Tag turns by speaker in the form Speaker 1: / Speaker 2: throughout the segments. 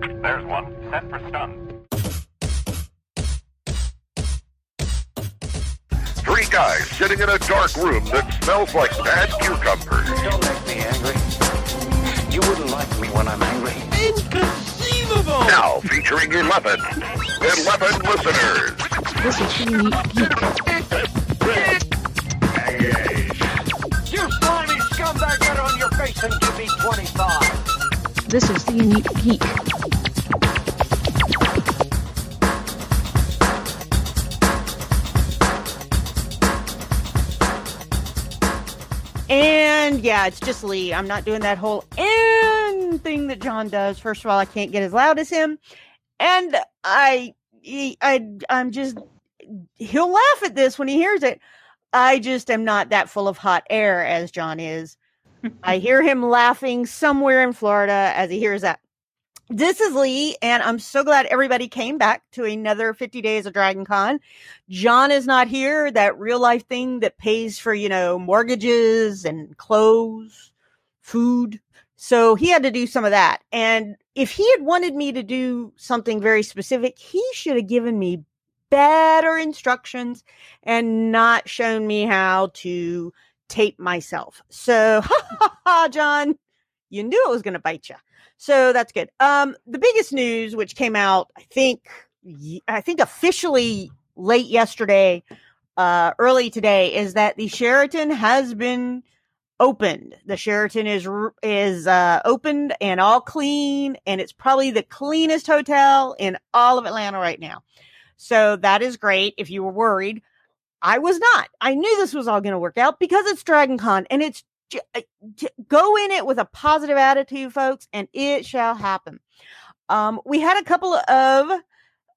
Speaker 1: There's one. Set for stun.
Speaker 2: Three guys sitting in a dark room that smells like bad cucumbers.
Speaker 3: Don't make me angry. You wouldn't like me when I'm angry.
Speaker 4: Inconceivable!
Speaker 2: Now featuring 11. 11 listeners.
Speaker 5: This is the Unique Geek.
Speaker 3: You slimy scumbag, get on your face and give me 25.
Speaker 5: This is the Unique Geek.
Speaker 6: Yeah, it's just Leigh. I'm not doing that whole and thing that John does. First of all, I can't get as loud as him, and I, I, I'm just. He'll laugh at this when he hears it. I just am not that full of hot air as John is. I hear him laughing somewhere in Florida as he hears that. This is Leigh, and I'm so glad everybody came back to another 50 days of Dragon Con. John is not here, that real life thing that pays for, you know, mortgages and clothes, food. So he had to do some of that. And if he had wanted me to do something very specific, he should have given me better instructions and not shown me how to tape myself. So, ha ha ha, John, you knew it was going to bite you. So that's good. Um, the biggest news, which came out, I think, I think officially late yesterday, uh, early today, is that the Sheraton has been opened. The Sheraton is is uh, opened and all clean, and it's probably the cleanest hotel in all of Atlanta right now. So that is great. If you were worried, I was not. I knew this was all going to work out because it's Dragon Con and it's go in it with a positive attitude, folks, and it shall happen. Um, we had a couple of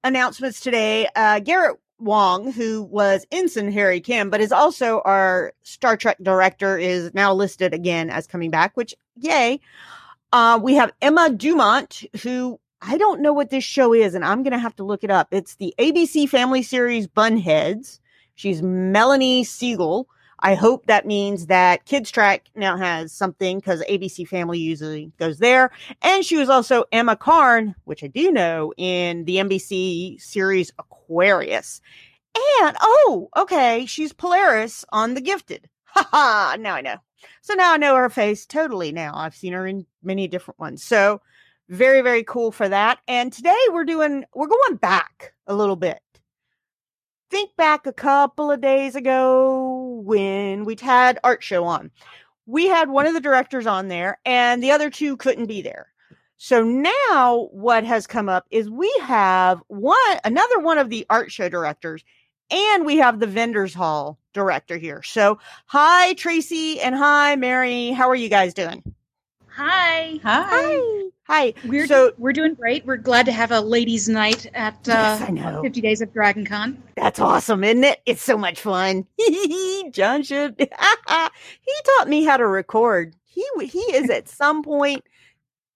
Speaker 6: announcements today. Uh, Garrett Wang, who was Ensign Harry Kim, but is also our Star Trek director, is now listed again as coming back, which yay. Uh, we have Emma Dumont, who I don't know what this show is, and I'm going to have to look it up. It's the ABC family series Bunheads. She's Melanie Siegel. I hope that means that Kids Track now has something because ABC Family usually goes there. And she was also Emma Karn, which I do know in the NBC series Aquarius. And oh, okay, she's Polaris on The Gifted. Ha ha! Now I know. So now I know her face totally. Now I've seen her in many different ones. So very very cool for that. And today we're doing we're going back a little bit think back a couple of days ago when we had art show on. We had one of the directors on there and the other two couldn't be there. So now what has come up is we have one another one of the art show directors and we have the vendors hall director here. So hi Tracy and hi Mary. How are you guys doing?
Speaker 7: Hi.
Speaker 6: Hi. Hi.
Speaker 7: We're
Speaker 6: so
Speaker 7: we're doing great. We're glad to have a ladies' night at uh,
Speaker 6: Yes, I know.
Speaker 7: 50 Days of Dragon Con.
Speaker 6: That's awesome, isn't it? It's so much fun. John should. he taught me how to record. He he is at some point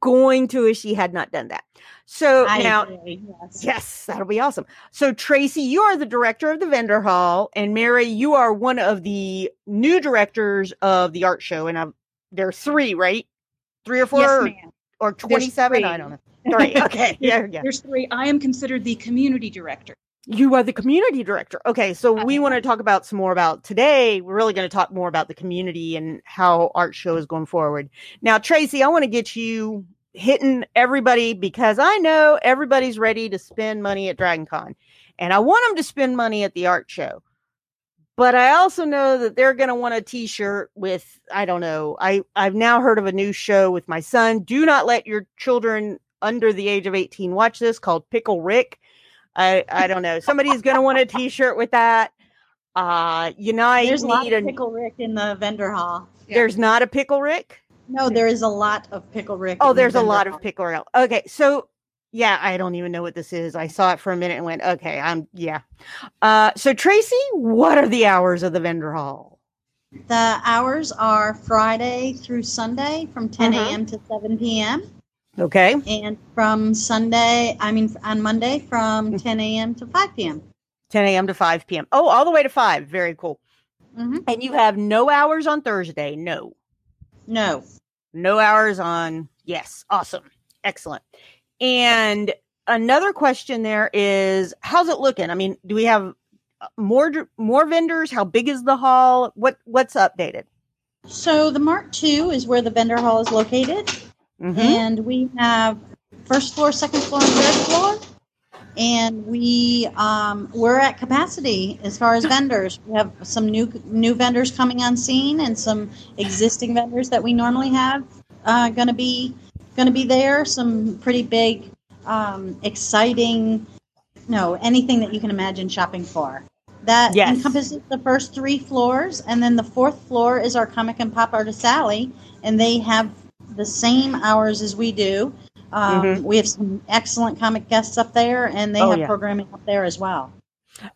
Speaker 6: going to if she had not done that. So
Speaker 7: I
Speaker 6: now,
Speaker 7: agree, yes.
Speaker 6: yes, that'll be awesome. So Tracy, you are the director of the vendor hall, and Mary, you are one of the new directors of the art show. And i there are three, right? Three or four,
Speaker 7: Yes, ma'am.
Speaker 6: Or twenty-seven? I don't know. Three. Okay. Yeah. Yeah.
Speaker 7: There's three. I am considered the community director.
Speaker 6: You are the community director. Okay, so we want to talk about some more about today. We're really going to talk more about the community and how art show is going forward. Now, Tracy, I want to get you hitting everybody because I know everybody's ready to spend money at Dragon Con, and I want them to spend money at the art show. But I also know that they're going to want a T-shirt with I don't know. I I've now heard of a new show with my son. Do not let your children under the age of eighteen watch this called Pickle Rick. I I don't know. Somebody's going to want a T-shirt with that. Uh, you know, I
Speaker 8: There's a
Speaker 6: need a.
Speaker 8: pickle Rick in the vendor hall.
Speaker 6: There's not a Pickle Rick.
Speaker 8: No, there is a lot of pickle Rick.
Speaker 6: Oh,
Speaker 8: in the
Speaker 6: there's a lot
Speaker 8: hall.
Speaker 6: of pickle Rick. Okay, so yeah, I don't even know what this is. I saw it for a minute and went, okay, I'm yeah. Uh, so Tracy, what are the hours of the vendor hall?
Speaker 8: The hours are Friday through Sunday from 10
Speaker 6: Mhm.
Speaker 8: a.m. to 7 p.m.
Speaker 6: Okay,
Speaker 8: And from Sunday, I mean, on Monday
Speaker 6: Mm.
Speaker 8: from 10 a.m. to 5 p.m.
Speaker 6: 10 a.m. to 5 p.m. Oh, all the way to five. Very cool.
Speaker 8: Mhm.
Speaker 6: And you have no hours on Thursday. No,
Speaker 8: No.
Speaker 6: no hours on. Yes, awesome, excellent. And another question there is, how's it looking? I mean, do we have more more vendors? How big is the hall? What what's updated?
Speaker 8: So the Mart II is where the vendor hall is located,
Speaker 6: Mhm.
Speaker 8: and we have first floor, second floor, and third floor. And we um, we're at capacity as far as vendors. We have some new new vendors coming on scene, and some existing vendors that we normally have uh, going to be going to be there. Some pretty big, um, exciting, no anything that you can imagine shopping for. That
Speaker 6: Yes.
Speaker 8: encompasses the first three floors, and then the fourth floor is our comic and pop artist alley, and they have the same hours as we do. Um,
Speaker 6: Mhm.
Speaker 8: We have some excellent comic guests up there, and they
Speaker 6: Oh,
Speaker 8: have
Speaker 6: yeah.
Speaker 8: programming up there as well.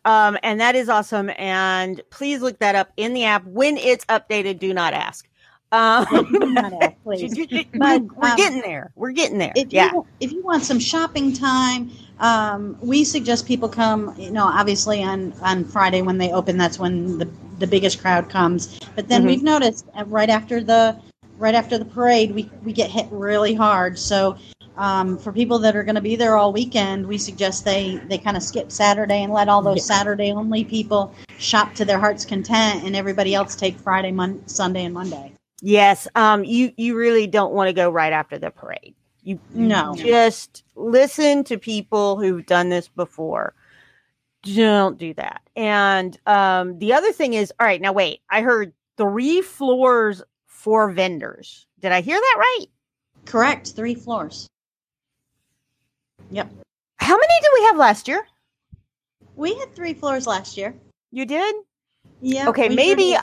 Speaker 6: Um, and that is awesome. And please look that up in the app when it's updated. Do not ask. Um,
Speaker 8: Not ask, please.
Speaker 6: but we're
Speaker 8: um,
Speaker 6: getting there. We're getting there.
Speaker 8: If
Speaker 6: yeah.
Speaker 8: you if you want some shopping time, um, we suggest people come. You know, obviously on on Friday when they open, that's when the the biggest crowd comes. But then
Speaker 6: Mhm.
Speaker 8: we've noticed uh, right after the right after the parade, we we get hit really hard. So. Um, for people that are going to be there all weekend, we suggest they, they kind of skip Saturday and let all those
Speaker 6: Yeah.
Speaker 8: Saturday only people shop to their heart's content, and everybody else take Friday, Mon- Sunday, and Monday.
Speaker 6: Yes. Um, you, you really don't want to go right after the parade. You
Speaker 8: No.
Speaker 6: just listen to people who've done this before. Don't do that. And um, the other thing is, all right, now wait. I heard three floors for vendors. Did I hear that right?
Speaker 8: Correct, three floors. Yep.
Speaker 6: How many did we have last year?
Speaker 8: We had three floors last year.
Speaker 6: You did?
Speaker 8: Yeah.
Speaker 6: Okay, maybe
Speaker 8: did.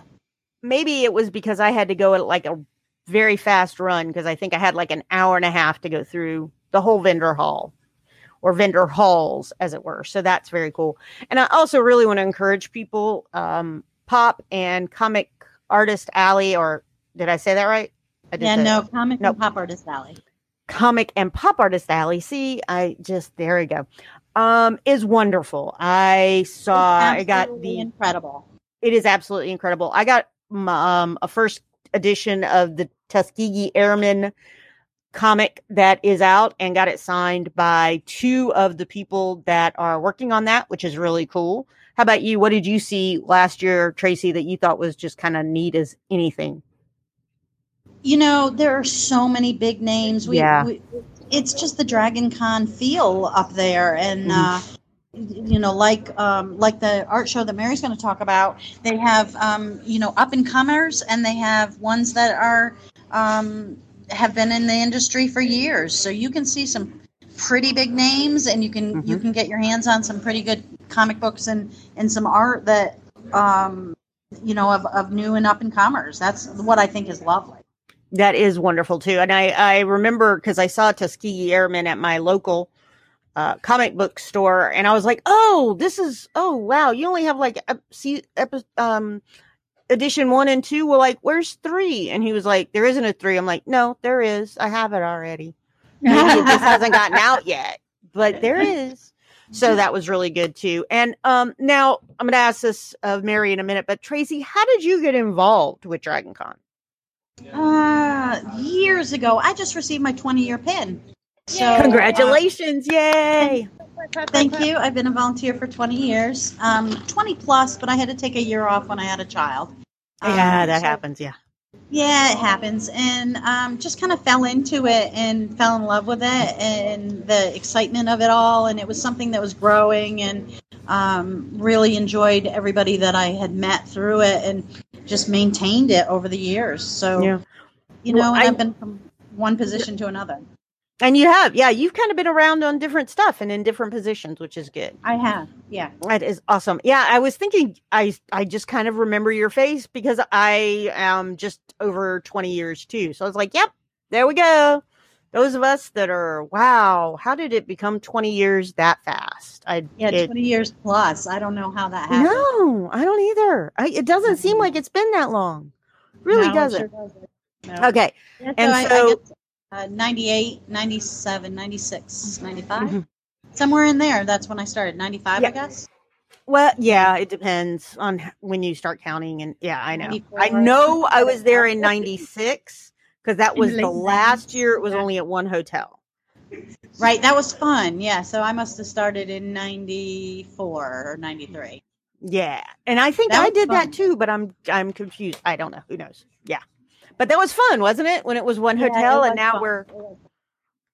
Speaker 6: Maybe it was because I had to go at like a very fast run because I think I had like an hour and a half to go through the whole vendor hall or vendor halls, as it were. So that's very cool. And I also really want to encourage people, um, Pop and Comic Artist Alley, or did I say that right? I did
Speaker 8: Yeah,
Speaker 6: say
Speaker 8: no,
Speaker 6: that.
Speaker 8: comic and pop artist alley.
Speaker 6: Comic and Pop Artist Alley. See, I just there we go. Um, is wonderful. I saw. I got the
Speaker 8: incredible.
Speaker 6: it is absolutely incredible. I got um, a first edition of the Tuskegee Airmen comic that is out and got it signed by two of the people that are working on that, which is really cool. How about you? What did you see last year, Tracy, that you thought was just kind of neat as anything?
Speaker 8: You know, there are so many big names. We,
Speaker 6: Yeah.
Speaker 8: we it's just the Dragon Con feel up there, and uh, you know, like um, like the art show that Mary's going to talk about. They have um, you know up and comers, and they have ones that are um, have been in the industry for years. So you can see some pretty big names, and you can you can get your hands on some pretty good comic books and and some art that um, you know of, of new and up and comers. That's what I think is lovely.
Speaker 6: That is wonderful too. And I, I remember because I saw Tuskegee Airmen at my local uh, comic book store, and I was like, "Oh, this is oh wow! You only have like ep- see, epi- um edition one and two. Well, like, where's three? And he was like, "There isn't a three. I'm like, "No, there is. I have it already. Maybe it just hasn't gotten out yet, but there is." So that was really good too. And um, now I'm going to ask this of Mary in a minute, but Tracy, how did you get involved with Dragon Con?
Speaker 8: Uh, years ago, I just received my 20 year pin. So, uh,
Speaker 6: Congratulations! Yay!
Speaker 8: thank you. I've been a volunteer for 20 years, um, 20 plus, but I had to take a year off when I had a child.
Speaker 6: Yeah,
Speaker 8: Um,
Speaker 6: that
Speaker 8: so-
Speaker 6: happens. Yeah.
Speaker 8: Yeah, it happens. And um, just kind of fell into it and fell in love with it and the excitement of it all. And it was something that was growing and um, really enjoyed everybody that I had met through it and just maintained it over the years. So,
Speaker 6: Yeah.
Speaker 8: you know,
Speaker 6: Well,
Speaker 8: and
Speaker 6: I-
Speaker 8: I've been from one position to another.
Speaker 6: And you have, yeah, you've kind of been around on different stuff and in different positions, which is good.
Speaker 8: I have, yeah.
Speaker 6: That is awesome. Yeah, I was thinking, I I just kind of remember your face because I am just over twenty years too. So I was like, yep, there we go. Those of us that are, wow, how did it become twenty years that fast? I
Speaker 8: Yeah,
Speaker 6: it-
Speaker 8: 20 years plus. I don't know how that happened.
Speaker 6: no, I don't either. I, it doesn't seem like it's been that long. Really
Speaker 8: No,
Speaker 6: doesn't.
Speaker 8: sure doesn't. No.
Speaker 6: Okay,
Speaker 8: Yeah,
Speaker 6: And
Speaker 8: I,
Speaker 6: so-
Speaker 8: I uh, 98, 97, 96, 95.
Speaker 6: Mhm.
Speaker 8: Somewhere in there. That's when I started. 95,
Speaker 6: Yeah.
Speaker 8: I guess.
Speaker 6: Well, yeah, it depends on when you start counting. And yeah, I know.
Speaker 8: 94,
Speaker 6: I know I was there in 96 because that was
Speaker 8: the
Speaker 6: last year it was only at one hotel.
Speaker 8: Right, that was fun. Yeah, so I must have started in 94 or 93.
Speaker 6: Yeah, and I think
Speaker 8: That
Speaker 6: I did
Speaker 8: fun.
Speaker 6: that too, but I'm I'm confused. I don't know. Who knows? Yeah, but that was fun, wasn't it? When it was one
Speaker 8: Yeah,
Speaker 6: hotel, and now
Speaker 8: fun.
Speaker 6: we're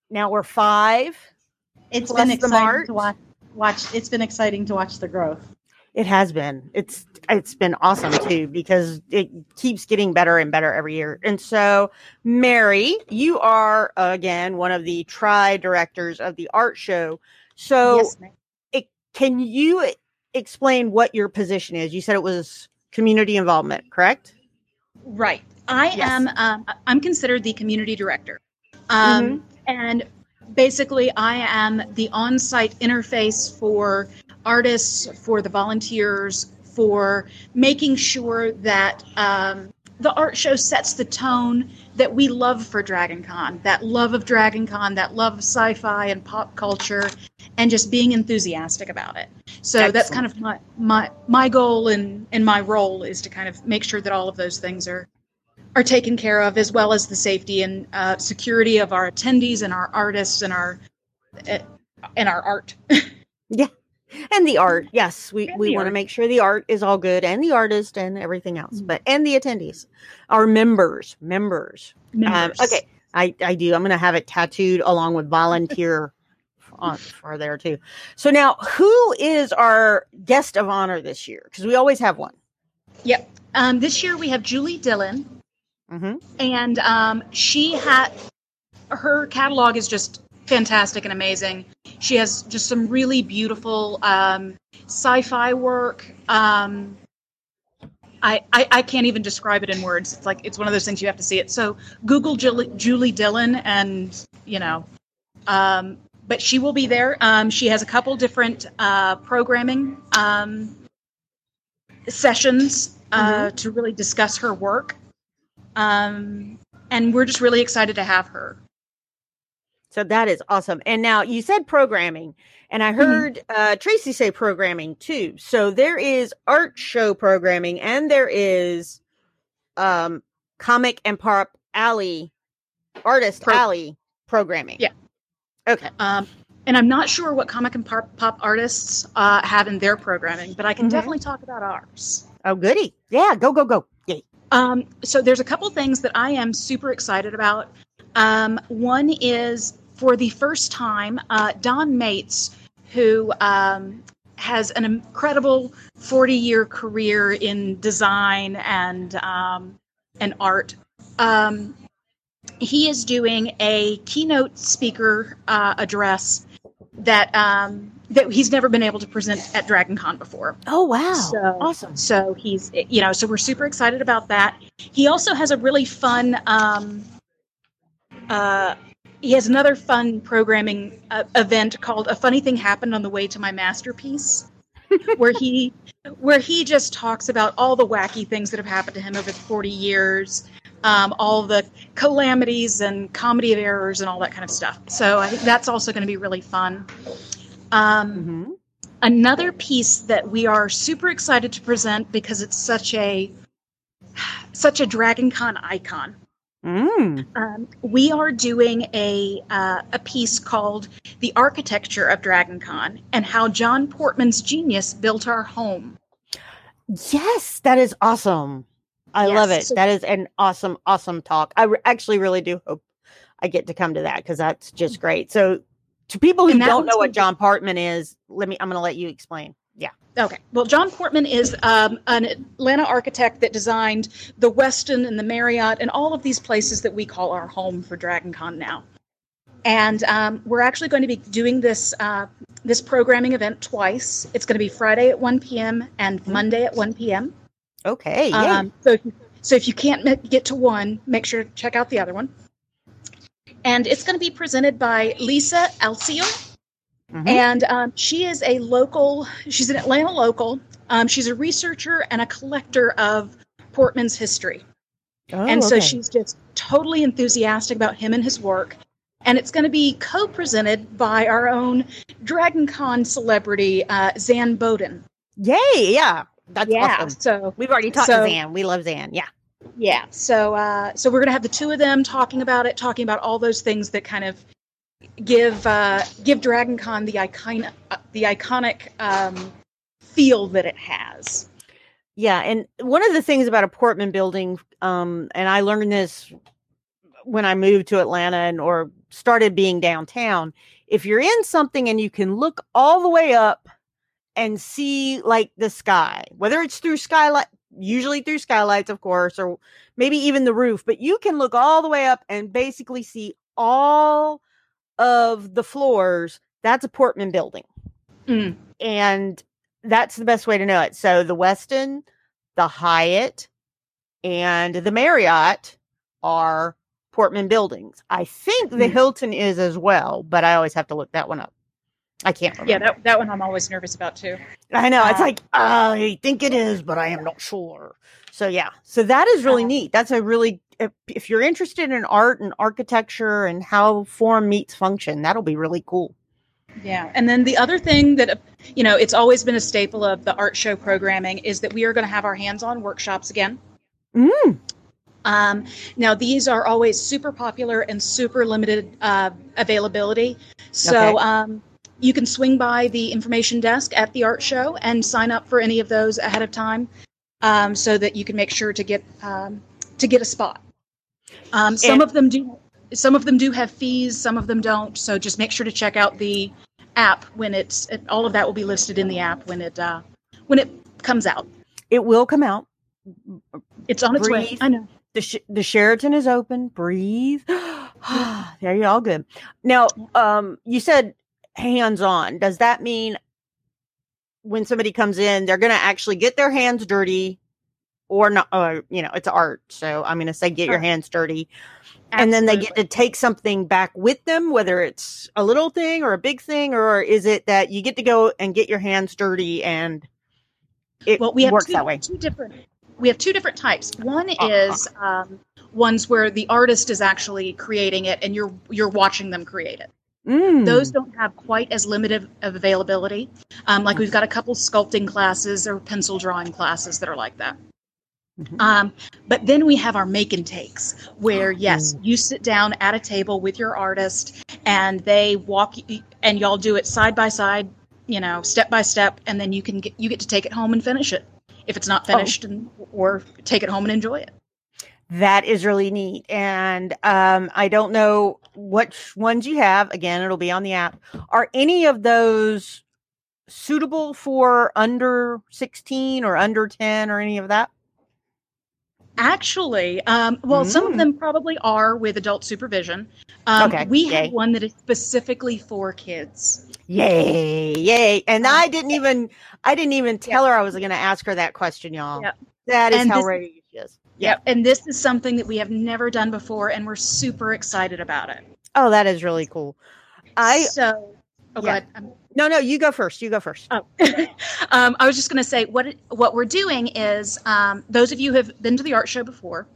Speaker 6: now we're five.
Speaker 8: It's been exciting to watch, watch. It's been exciting to watch the growth.
Speaker 6: It has been. It's it's been awesome too because it keeps getting better and better every year. And so, Mary, you are again one of the tri directors of the art show. So,
Speaker 7: yes,
Speaker 6: it, can you explain what your position is? You said it was community involvement, correct?
Speaker 7: Right. I
Speaker 6: Yes.
Speaker 7: am. Um, I'm considered the community director, um, and basically, I am the on-site interface for artists, for the volunteers, for making sure that um, the art show sets the tone that we love for Dragon Con. That love of Dragon Con, that love of sci-fi and pop culture, and just being enthusiastic about it. So that's kind of my my my goal and and my role is to kind of make sure that all of those things are are taken care of, as well as the safety and uh, security of our attendees and our artists and our uh, and our art.
Speaker 6: Yeah, and the art, yes, we,
Speaker 7: And
Speaker 6: we want to make sure the art is all good, and the artist, and everything else. But and the attendees, our members, members.
Speaker 7: Members.
Speaker 6: Um, okay, I, I do. I'm going to have it tattooed along with volunteer on for there too. So now, who is our guest of honor this year? Because we always have one.
Speaker 7: Yep. Um, this year we have Julie Dillon,
Speaker 6: hmm
Speaker 7: and um, she had her catalog is just fantastic and amazing. She has just some really beautiful um, sci-fi work. Um, I, I I can't even describe it in words. It's like it's one of those things you have to see it. So Google Julie, Julie Dillon, and you know, um, but she will be there. Um, she has a couple different uh, programming um, sessions uh, to really discuss her work. Um, and we're just really excited to have her.
Speaker 6: So that is awesome. And now you said programming, and I heard uh, Tracy say programming too. So there is art show programming, and there is um, comic and pop alley artist
Speaker 7: Pro-
Speaker 6: alley programming.
Speaker 7: Yeah.
Speaker 6: Okay.
Speaker 7: Um, and I'm not sure what comic and pop, pop artists uh, have in their programming, but I can
Speaker 6: Mhm.
Speaker 7: definitely talk about ours.
Speaker 6: Oh, goody. Yeah. Go, go, go.
Speaker 7: Um, so there's a couple things that I am super excited about. Um, one is for the first time, uh, Don Maitz, who um, has an incredible 40 year career in design and um, and art. Um, he is doing a keynote speaker uh, address that um, that he's never been able to present at Dragon Con before.
Speaker 6: Oh, wow.
Speaker 7: So-
Speaker 6: awesome.
Speaker 7: So he's, you know, so we're super excited about that. He also has a really fun, um, uh, he has another fun programming uh, event called "A Funny Thing Happened on the Way to My Masterpiece," where he, where he just talks about all the wacky things that have happened to him over the forty years, um, all the calamities and comedy of errors and all that kind of stuff. So I think that's also going to be really fun. Um,
Speaker 6: hmm
Speaker 7: another piece that we are super excited to present because it's such a such a dragon con icon
Speaker 6: Mm.
Speaker 7: um, we are doing a uh, a piece called the architecture of dragon con and how john portman's genius built our home
Speaker 6: Yes, that is awesome. I love it. That is an awesome, awesome talk. I re- actually really do hope I get to come to that because that's just great. So, to people who don't know what John Portman is, let me. I'm going to let you explain. Yeah.
Speaker 7: Okay. Well, John Portman is um, an Atlanta architect that designed the Westin and the Marriott and all of these places that we call our home for Dragon Con now. And um, we're actually going to be doing this uh, this programming event twice. It's going to be Friday at 1 p.m. and Monday at 1 p.m.
Speaker 6: Okay. Yay.
Speaker 7: Um, so, if you, so if you can't get to one, make sure to check out the other one. And it's going to be presented by Lisa Alcio.
Speaker 6: Mhm.
Speaker 7: And um, she is a local, she's an Atlanta local. Um, she's a researcher and a collector of Portman's history.
Speaker 6: Oh,
Speaker 7: and so
Speaker 6: okay.
Speaker 7: she's just totally enthusiastic about him and his work. And it's going to be co presented by our own Dragon Con celebrity, uh, Zan Bowden.
Speaker 6: Yay. Yeah. That's
Speaker 7: yeah.
Speaker 6: awesome.
Speaker 7: So
Speaker 6: We've already talked
Speaker 7: So-
Speaker 6: to Zan. We love Zan. Yeah.
Speaker 7: Yeah. So uh, so we're gonna have the two of them talking about it, talking about all those things that kind of give uh, give Dragon Con the iconic uh, the iconic um, feel that it has.
Speaker 6: Yeah, and one of the things about a Portman building, um, and I learned this when I moved to Atlanta and or started being downtown. If you're in something and you can look all the way up and see like the sky, whether it's through skylight, usually through skylights, of course, or maybe even the roof, but you can look all the way up and basically see all of the floors. That's a Portman building.
Speaker 7: Mm.
Speaker 6: And that's the best way to know it. So the Westin, the Hyatt, and the Marriott are Portman buildings. I think the
Speaker 7: Mm.
Speaker 6: Hilton is as well, but I always have to look that one up. I can't remember.
Speaker 7: Yeah, that, that one I'm always nervous about too.
Speaker 6: I know. It's
Speaker 7: Uh,
Speaker 6: like, I think it is, but I am not sure. So, yeah. So, that is really
Speaker 7: Uh,
Speaker 6: neat. That's a really, if, if you're interested in art and architecture and how form meets function, that'll be really cool.
Speaker 7: Yeah, and then the other thing that you know, it's always been a staple of the art show programming is that we are going to have our hands-on workshops again.
Speaker 6: Mm.
Speaker 7: Um, now, these are always super popular and super limited uh, availability. So
Speaker 6: Okay.
Speaker 7: um, you can swing by the information desk at the art show and sign up for any of those ahead of time, um, so that you can make sure to get um, to get a spot. Um, some
Speaker 6: And-
Speaker 7: of them do. Some of them do have fees. Some of them don't. So just make sure to check out the app when it's. All of that will be listed in the app when it uh, when it comes out.
Speaker 6: It will come out.
Speaker 7: It's on its way. I know.
Speaker 6: The, Sh- the Sheraton is open. Breathe. there you all good. Now, um, you said hands on. Does that mean when somebody comes in, they're going to actually get their hands dirty, or not? Or you know, it's art, so I'm going to say get your hands dirty, and then they get to take something back with them, whether it's a little thing or a big thing, or is it that you get to go and get your hands dirty and it
Speaker 7: well we have
Speaker 6: works
Speaker 7: two,
Speaker 6: that way?
Speaker 7: two different we have two different types one
Speaker 6: Uh-huh.
Speaker 7: is um, ones where the artist is actually creating it and you're you're watching them create it
Speaker 6: Mm.
Speaker 7: those don't have quite as limited of availability um, like we've got a couple sculpting classes or pencil drawing classes that are like that
Speaker 6: Mhm.
Speaker 7: um, but then we have our make and takes where yes you sit down at a table with your artist and they walk and y'all do it side by side you know step by step and then you can get you get to take it home and finish it if it's not finished and or take it home and enjoy it
Speaker 6: That is really neat. And um, I don't know which ones you have. Again, it'll be on the app. Are any of those suitable for under 16 or under 10 or any of that?
Speaker 7: Actually, um, well, some
Speaker 6: Mm.
Speaker 7: of them probably are with adult supervision. Um,
Speaker 6: Okay,
Speaker 7: We
Speaker 6: yay.
Speaker 7: have one that is specifically for kids.
Speaker 6: Yay, yay. And
Speaker 7: Um,
Speaker 6: I didn't even I didn't even tell her I was going to ask her that question, y'all.
Speaker 7: Yep.
Speaker 6: That is
Speaker 7: And
Speaker 6: how
Speaker 7: this-
Speaker 6: ready she is.
Speaker 7: Yep. And this is something that we have never done before, and we're super excited about it.
Speaker 6: Oh, that is really cool. I
Speaker 7: so. Oh,
Speaker 6: Yeah. No no, you go first. You go first.
Speaker 7: Oh, um, I was just going to say what what we're doing is um, those of you who have been to the art show before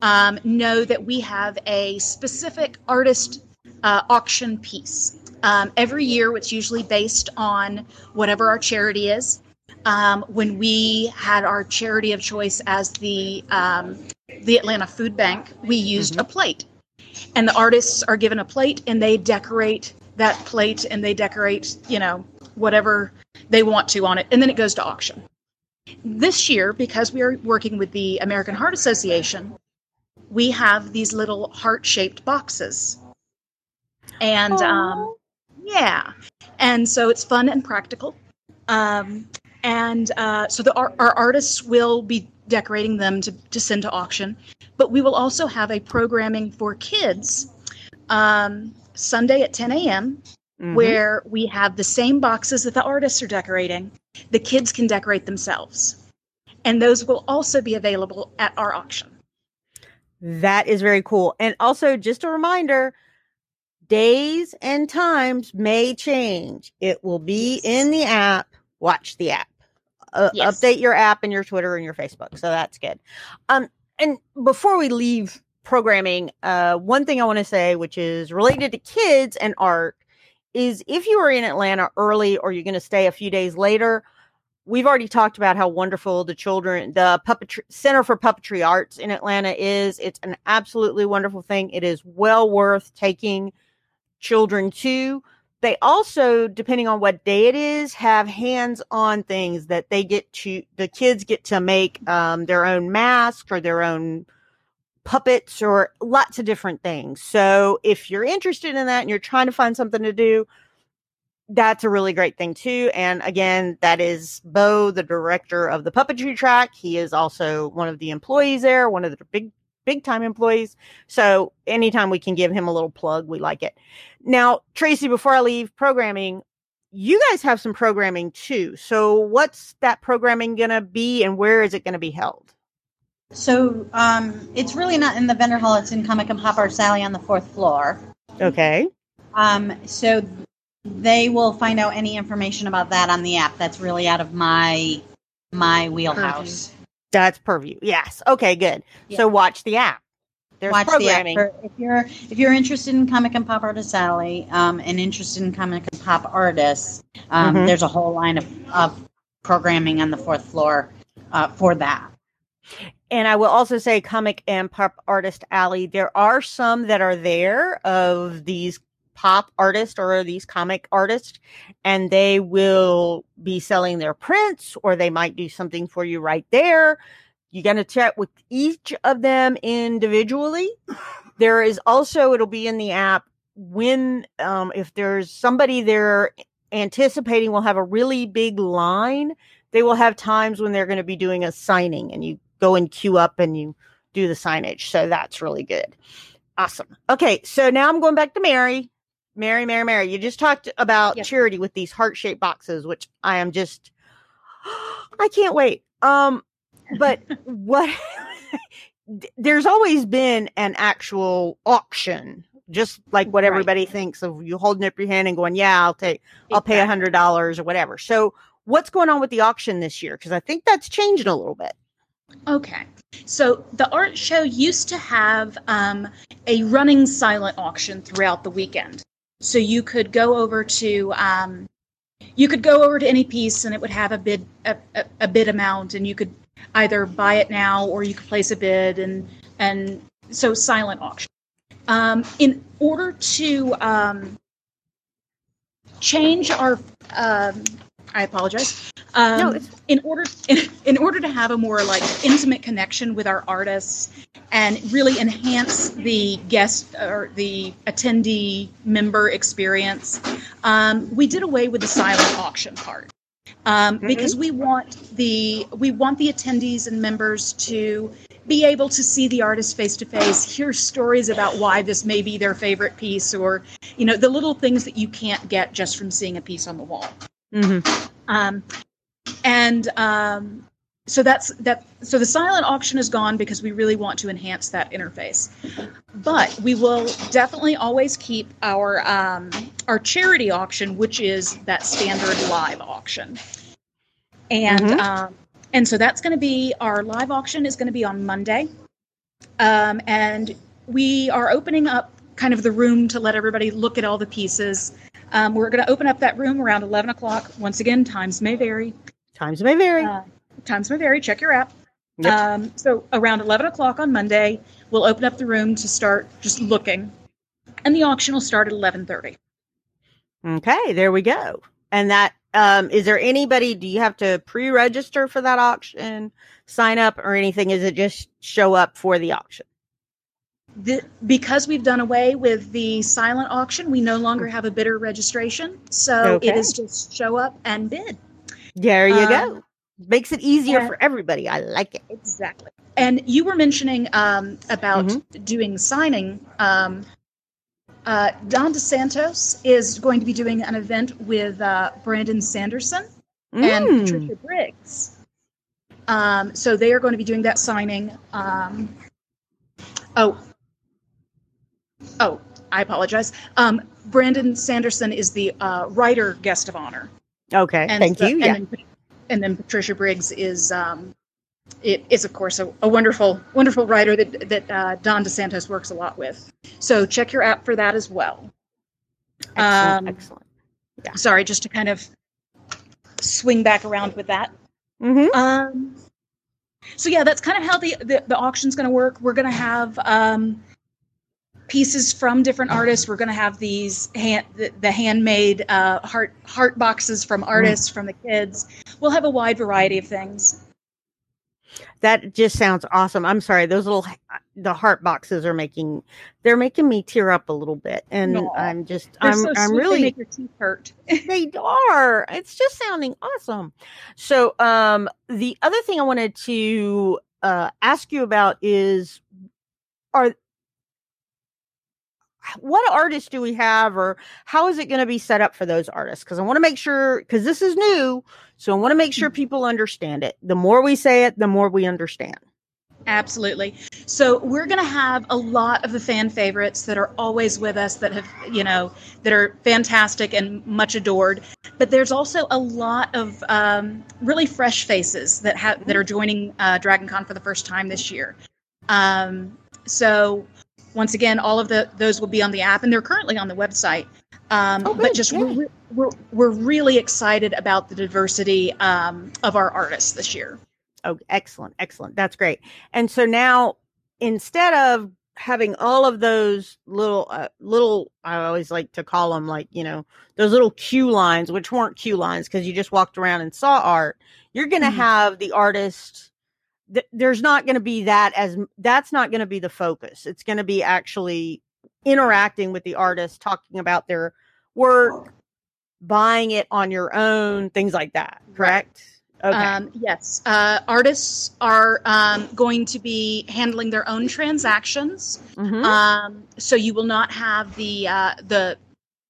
Speaker 7: um, know that we have a specific artist uh, auction piece um, every year. It's usually based on whatever our charity is. Um, when we had our charity of choice as the um, the Atlanta Food Bank, we used a plate, and the artists are given a plate and they decorate that plate and they decorate, you know, whatever they want to on it, and then it goes to auction. This year, because we are working with the American Heart Association, we have these little heart-shaped boxes, and um, yeah, and so it's fun and practical. Um, and uh, so the, our, our artists will be decorating them to, to send to auction, but we will also have a programming for kids um, Sunday at 10 a.m.
Speaker 6: Mhm.
Speaker 7: where we have the same boxes that the artists are decorating. The kids can decorate themselves, and those will also be available at our auction.
Speaker 6: That is very cool. And also, just a reminder days and times may change. It will be in the app. Watch the app. Uh,
Speaker 7: Yes.
Speaker 6: Update your app and your Twitter and your Facebook. So that's good. Um, and before we leave programming, uh, one thing I want to say, which is related to kids and art, is if you are in Atlanta early or you're going to stay a few days later, we've already talked about how wonderful the children the puppetry center for puppetry arts in atlanta is it's an absolutely wonderful thing it is well worth taking children too. They also, depending on what day it is, have hands-on things that they get to. The kids get to make um, their own mask or their own puppets or lots of different things. So if you're interested in that and you're trying to find something to do, that's a really great thing too. And again, that is Bo, the director of the puppetry track. He is also one of the employees there, one of the big, big time employees. So anytime we can give him a little plug, we like it. Now, Tracy, before I leave programming, you guys have some programming too. So what's that programming going to be and where is it going to be held?
Speaker 8: So um, it's really not in the vendor hall. It's in Comic and Pop Artist Alley on the fourth floor.
Speaker 6: Okay.
Speaker 8: Um, so they will find out any information about that on the app. That's really out of my my wheelhouse.
Speaker 6: That's purview. Yes. Okay, good.
Speaker 8: Yeah.
Speaker 6: So watch the app. There's
Speaker 8: Watch
Speaker 6: programming.
Speaker 8: the app. If you're if you're interested in Comic and Pop Artist Alley um, and interested in Comic and Pop artists, um,
Speaker 6: Mhm.
Speaker 8: there's a whole line of, of programming on the fourth floor uh, for that.
Speaker 6: and I will also say comic and pop artist alley. There are some that are there of these pop artists or these comic artists, and they will be selling their prints or they might do something for you right there. You're going to chat with each of them individually. There is also, it'll be in the app when, um, if there's somebody they're anticipating will have a really big line, they will have times when they're going to be doing a signing and you go and queue up and you do the signage. So that's really good. Awesome. Okay. So now I'm going back to Mary. Mary, Mary, Mary. You just talked about
Speaker 7: Yes.
Speaker 6: charity with these heart shaped boxes, which I am just, I can't wait. Um, but what, there's always been an actual auction, just like what
Speaker 7: Right.
Speaker 6: everybody thinks of you holding up your hand and going, yeah, I'll take, I'll pay a hundred dollars or whatever. So what's going on with the auction this year? Cause I think that's changing a little bit.
Speaker 7: Okay. So the art show used to have um, a running silent auction throughout the weekend. So you could go over to um, you could go over to any piece and it would have a bid a, a, a bid amount and you could either buy it now or you could place a bid and and so silent auction. Um, in order to um, change our um, I apologize. Um,
Speaker 6: No, it's-
Speaker 7: in order in, in order to have a more like intimate connection with our artists and really enhance the guest or the attendee member experience, um, we did away with the silent auction part um, because we want the we want the attendees and members to be able to see the artist face to face, hear stories about why this may be their favorite piece, or you know the little things that you can't get just from seeing a piece on the wall.
Speaker 6: Mm-hmm.
Speaker 7: Um, and um, so that's that. So the silent auction is gone because we really want to enhance that interface. But we will definitely always keep our um, our charity auction, which is that standard live auction. And
Speaker 6: Mhm.
Speaker 7: um, and so that's going to be our live auction is going to be on Monday, um, and we are opening up kind of the room to let everybody look at all the pieces. Um, we're going to open up that room around 11 o'clock. Once again, times may vary.
Speaker 6: Times may vary.
Speaker 7: Uh, times may vary. Check your app.
Speaker 6: Yep.
Speaker 7: Um, so around 11 o'clock on Monday, we'll open up the room to start just looking, and the auction will start at 11:30.
Speaker 6: okay, there we go. And that um, is there anybody? Do you have to pre-register for that auction, sign up, or anything? Is it just show up for the auction?
Speaker 7: The, because we've done away with the silent auction, we no longer have a bidder registration. So it
Speaker 6: Okay.
Speaker 7: is just show up and bid.
Speaker 6: There you
Speaker 7: Um,
Speaker 6: go. Makes it easier
Speaker 7: yeah.
Speaker 6: for everybody. I like it.
Speaker 7: Exactly. And you were mentioning um, about
Speaker 6: Mm-hmm.
Speaker 7: doing signing. Um, uh, Dan dos Santos is going to be doing an event with uh, Brandon Sanderson and
Speaker 6: Mm.
Speaker 7: Patricia Briggs. Um, so they are going to be doing that signing. Um, oh, oh, I apologize. Um, Brandon Sanderson is the uh, writer guest of honor.
Speaker 6: Okay,
Speaker 7: And
Speaker 6: thank
Speaker 7: so-
Speaker 6: you.
Speaker 7: And
Speaker 6: Yeah.
Speaker 7: then, and then Patricia Briggs is um, it is of course a, a wonderful wonderful writer that that uh, Dan dos Santos works a lot with. So check your app for that as well.
Speaker 6: Excellent.
Speaker 7: um,
Speaker 6: excellent.
Speaker 7: Sorry, just to kind of swing back around with that.
Speaker 6: Mm-hmm.
Speaker 7: Um, so yeah, that's kind of how the the, the auction's going to work. We're going to have um, pieces from different artists. We're going to have these hand, the, the handmade uh, heart heart boxes from artists, from the kids. We'll have a wide variety of things.
Speaker 6: That just sounds awesome. I'm sorry, those little the heart boxes are making they're making me tear up a little bit, and
Speaker 7: Aw.
Speaker 6: I'm just I'm
Speaker 7: so
Speaker 6: I'm
Speaker 7: sweet, they
Speaker 6: really
Speaker 7: make your teeth hurt.
Speaker 6: they are. It's just sounding awesome. So, um, the other thing I wanted to uh, ask you about is, are what artists do we have, or how is it going to be set up for those artists? Because I want to make sure, because this is new, so I want to make sure people understand it. The more we say it, the more we understand.
Speaker 7: Absolutely. So we're going to have a lot of the fan favorites that are always with us that have, you know, that are fantastic and much adored. But there's also a lot of um, really fresh faces that have that are joining uh, DragonCon for the first time this year. Um, so once again, all of the those will be on the app, and they're currently on the website. Um,
Speaker 6: Oh,
Speaker 7: but just we're, we're we're really excited about the diversity um, of our artists this year.
Speaker 6: Oh, excellent, excellent. That's great. And so now, instead of having all of those little, uh, little, I always like to call them like you know those little queue lines, which weren't queue lines because you just walked around and saw art. You're going to
Speaker 7: Mhm.
Speaker 6: have the artist. Th- there's not going to be that as that's not going to be the focus. It's going to be actually interacting with the artist, talking about their work, buying it on your own, things like that. Correct. Okay.
Speaker 7: Um, yes, uh, artists are um, going to be handling their own transactions,
Speaker 6: Mhm.
Speaker 7: um, so you will not have the uh, the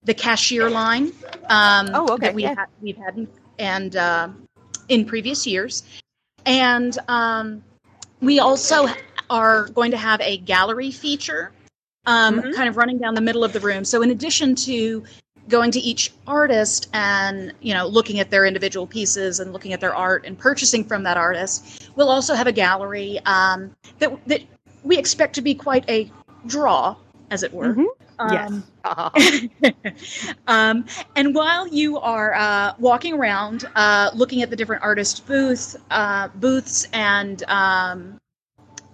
Speaker 7: the cashier line um,
Speaker 6: Oh, okay,
Speaker 7: that we
Speaker 6: yeah.
Speaker 7: had we've had in, and uh, in previous years, and um, we also are going to have a gallery feature, um,
Speaker 6: Mhm.
Speaker 7: kind of running down the middle of the room. So in addition to going to each artist and you know looking at their individual pieces and looking at their art and purchasing from that artist we'll also have a gallery um, that that we expect to be quite a draw as it were
Speaker 6: Mhm.
Speaker 7: Um,
Speaker 6: yes.
Speaker 7: um, and while you are uh, walking around, uh, looking at the different artist booth uh, booths and um,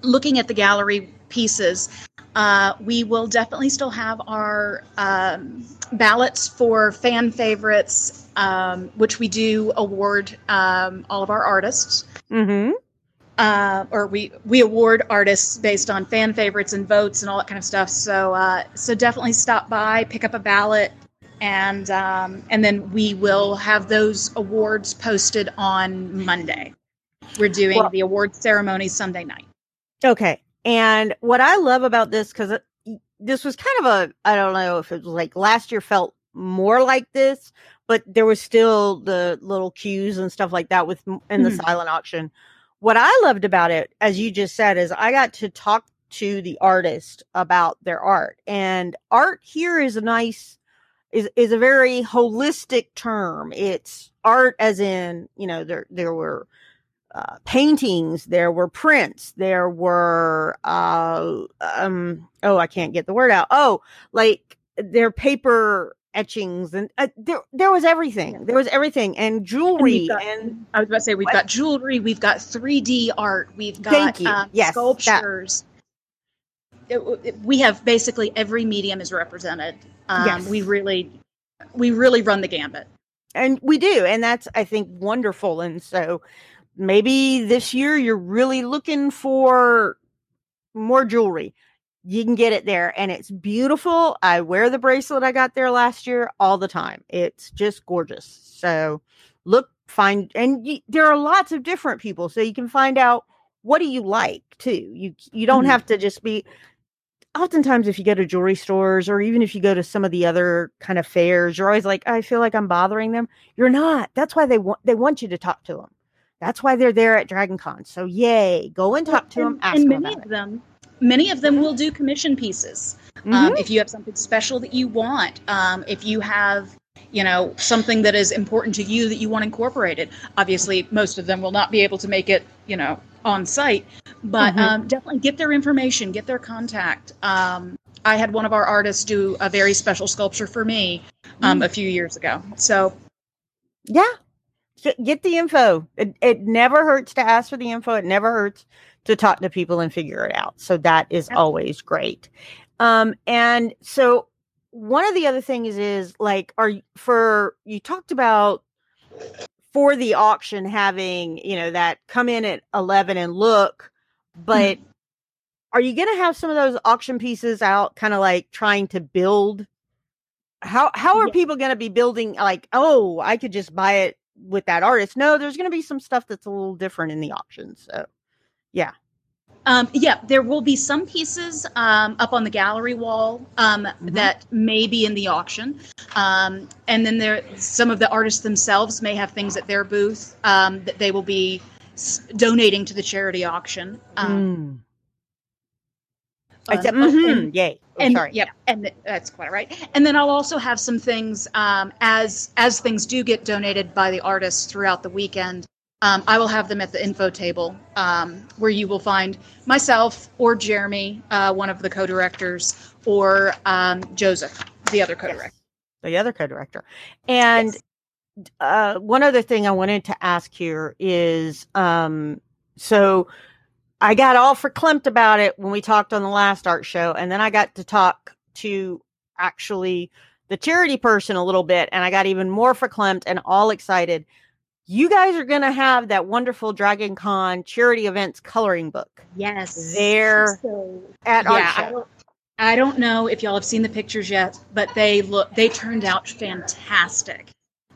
Speaker 7: looking at the gallery pieces, uh, we will definitely still have our um, ballots for fan favorites, um, which we do award um, all of our artists
Speaker 6: mm-hmm.
Speaker 7: Uh, or we we award artists based on fan favorites and votes and all that kind of stuff. So uh, so definitely stop by, pick up a ballot, and um, and then we will have those awards posted on Monday. We're doing
Speaker 6: Well-
Speaker 7: the award ceremony Sunday night.
Speaker 6: Okay. And what I love about this, because this was kind of a, I don't know if it was like last year felt more like this, but there was still the little cues and stuff like that with in the
Speaker 7: Mhm.
Speaker 6: silent auction. What I loved about it, as you just said, is I got to talk to the artist about their art, and art here is a nice is is a very holistic term. It's art as in you know there there were uh, paintings, there were prints, there were uh, um oh I can't get the word out. Oh, like their paper etchings and uh, there there was everything. There was everything and jewelry
Speaker 7: we've got-
Speaker 6: and
Speaker 7: I was about to say we've
Speaker 6: What?
Speaker 7: got jewelry, we've got 3D art, we've got um,
Speaker 6: Yes,
Speaker 7: sculptures. It- it- we have basically every medium is represented. Um,
Speaker 6: Yes.
Speaker 7: We really, we really run the gambit.
Speaker 6: and we do and that's i think wonderful and so maybe this year you're really looking for more jewelry you can get it there and it's beautiful. I wear the bracelet i got there last year all the time. It's just gorgeous. So look find and there are lots of different people so you can find out what do you like too. You you don't
Speaker 7: Mhm.
Speaker 6: have to just be oftentimes if you go to jewelry stores or even if you go to some of the other kind of fairs you're always like i feel like i'm bothering them. You're not. That's why they want they want you to talk to them that's why they're there at dragon con. So yay go and talk to them
Speaker 7: and,
Speaker 6: ask
Speaker 7: and
Speaker 6: them
Speaker 7: many of them many of them will do commission pieces um,
Speaker 6: Mhm.
Speaker 7: if you have something special that you want um, if you have you know something that is important to you that you want incorporated obviously most of them will not be able to make it you know on site but
Speaker 6: Mhm.
Speaker 7: um, definitely get their information get their contact um, i had one of our artists do a very special sculpture for me um,
Speaker 6: Mm.
Speaker 7: a few years ago so
Speaker 6: yeah Get- get the info it, it never hurts to ask for the info it never hurts to talk to people and figure it out so that is always great Um, and so one of the other things is like, are for you talked about for the auction having you know that come in at eleven and look, but are you going to have some of those auction pieces out, kind of like trying to build? How how are
Speaker 7: Yeah.
Speaker 6: people going to be building? Like, oh, I could just buy it with that artist. No, there's going to be some stuff that's a little different in the auction. So, yeah.
Speaker 7: Um, yeah, there will be some pieces um, up on the gallery wall um, that may be in the auction, um, and then there some of the artists themselves may have things at their booth um, that they will be s- donating to the charity auction. Um,
Speaker 6: I
Speaker 7: uh,
Speaker 6: said,
Speaker 7: oh,
Speaker 6: mhm,
Speaker 7: and-
Speaker 6: yay. Oh,
Speaker 7: and
Speaker 6: sorry.
Speaker 7: yep, and th- that's quite right. And then I'll also have some things um, as as things do get donated by the artists throughout the weekend. Um, I will have them at the info table um, where you will find myself or Jeremy, uh, one of the co-directors, or um, Joseph, the other co-director.
Speaker 6: the other co-director. And uh, one other thing I wanted to ask here is, um, so I got all verklempt about it when we talked on the last art show, and then I got to talk to actually the charity person a little bit, and I got even more verklempt and all excited. You guys are going to have that wonderful Dragon Con charity events coloring book
Speaker 7: Yes,
Speaker 6: there
Speaker 7: So,
Speaker 6: at
Speaker 7: yeah, I
Speaker 6: show.
Speaker 7: don't, I don't know if y'all have seen the pictures yet, but they look they turned out fantastic.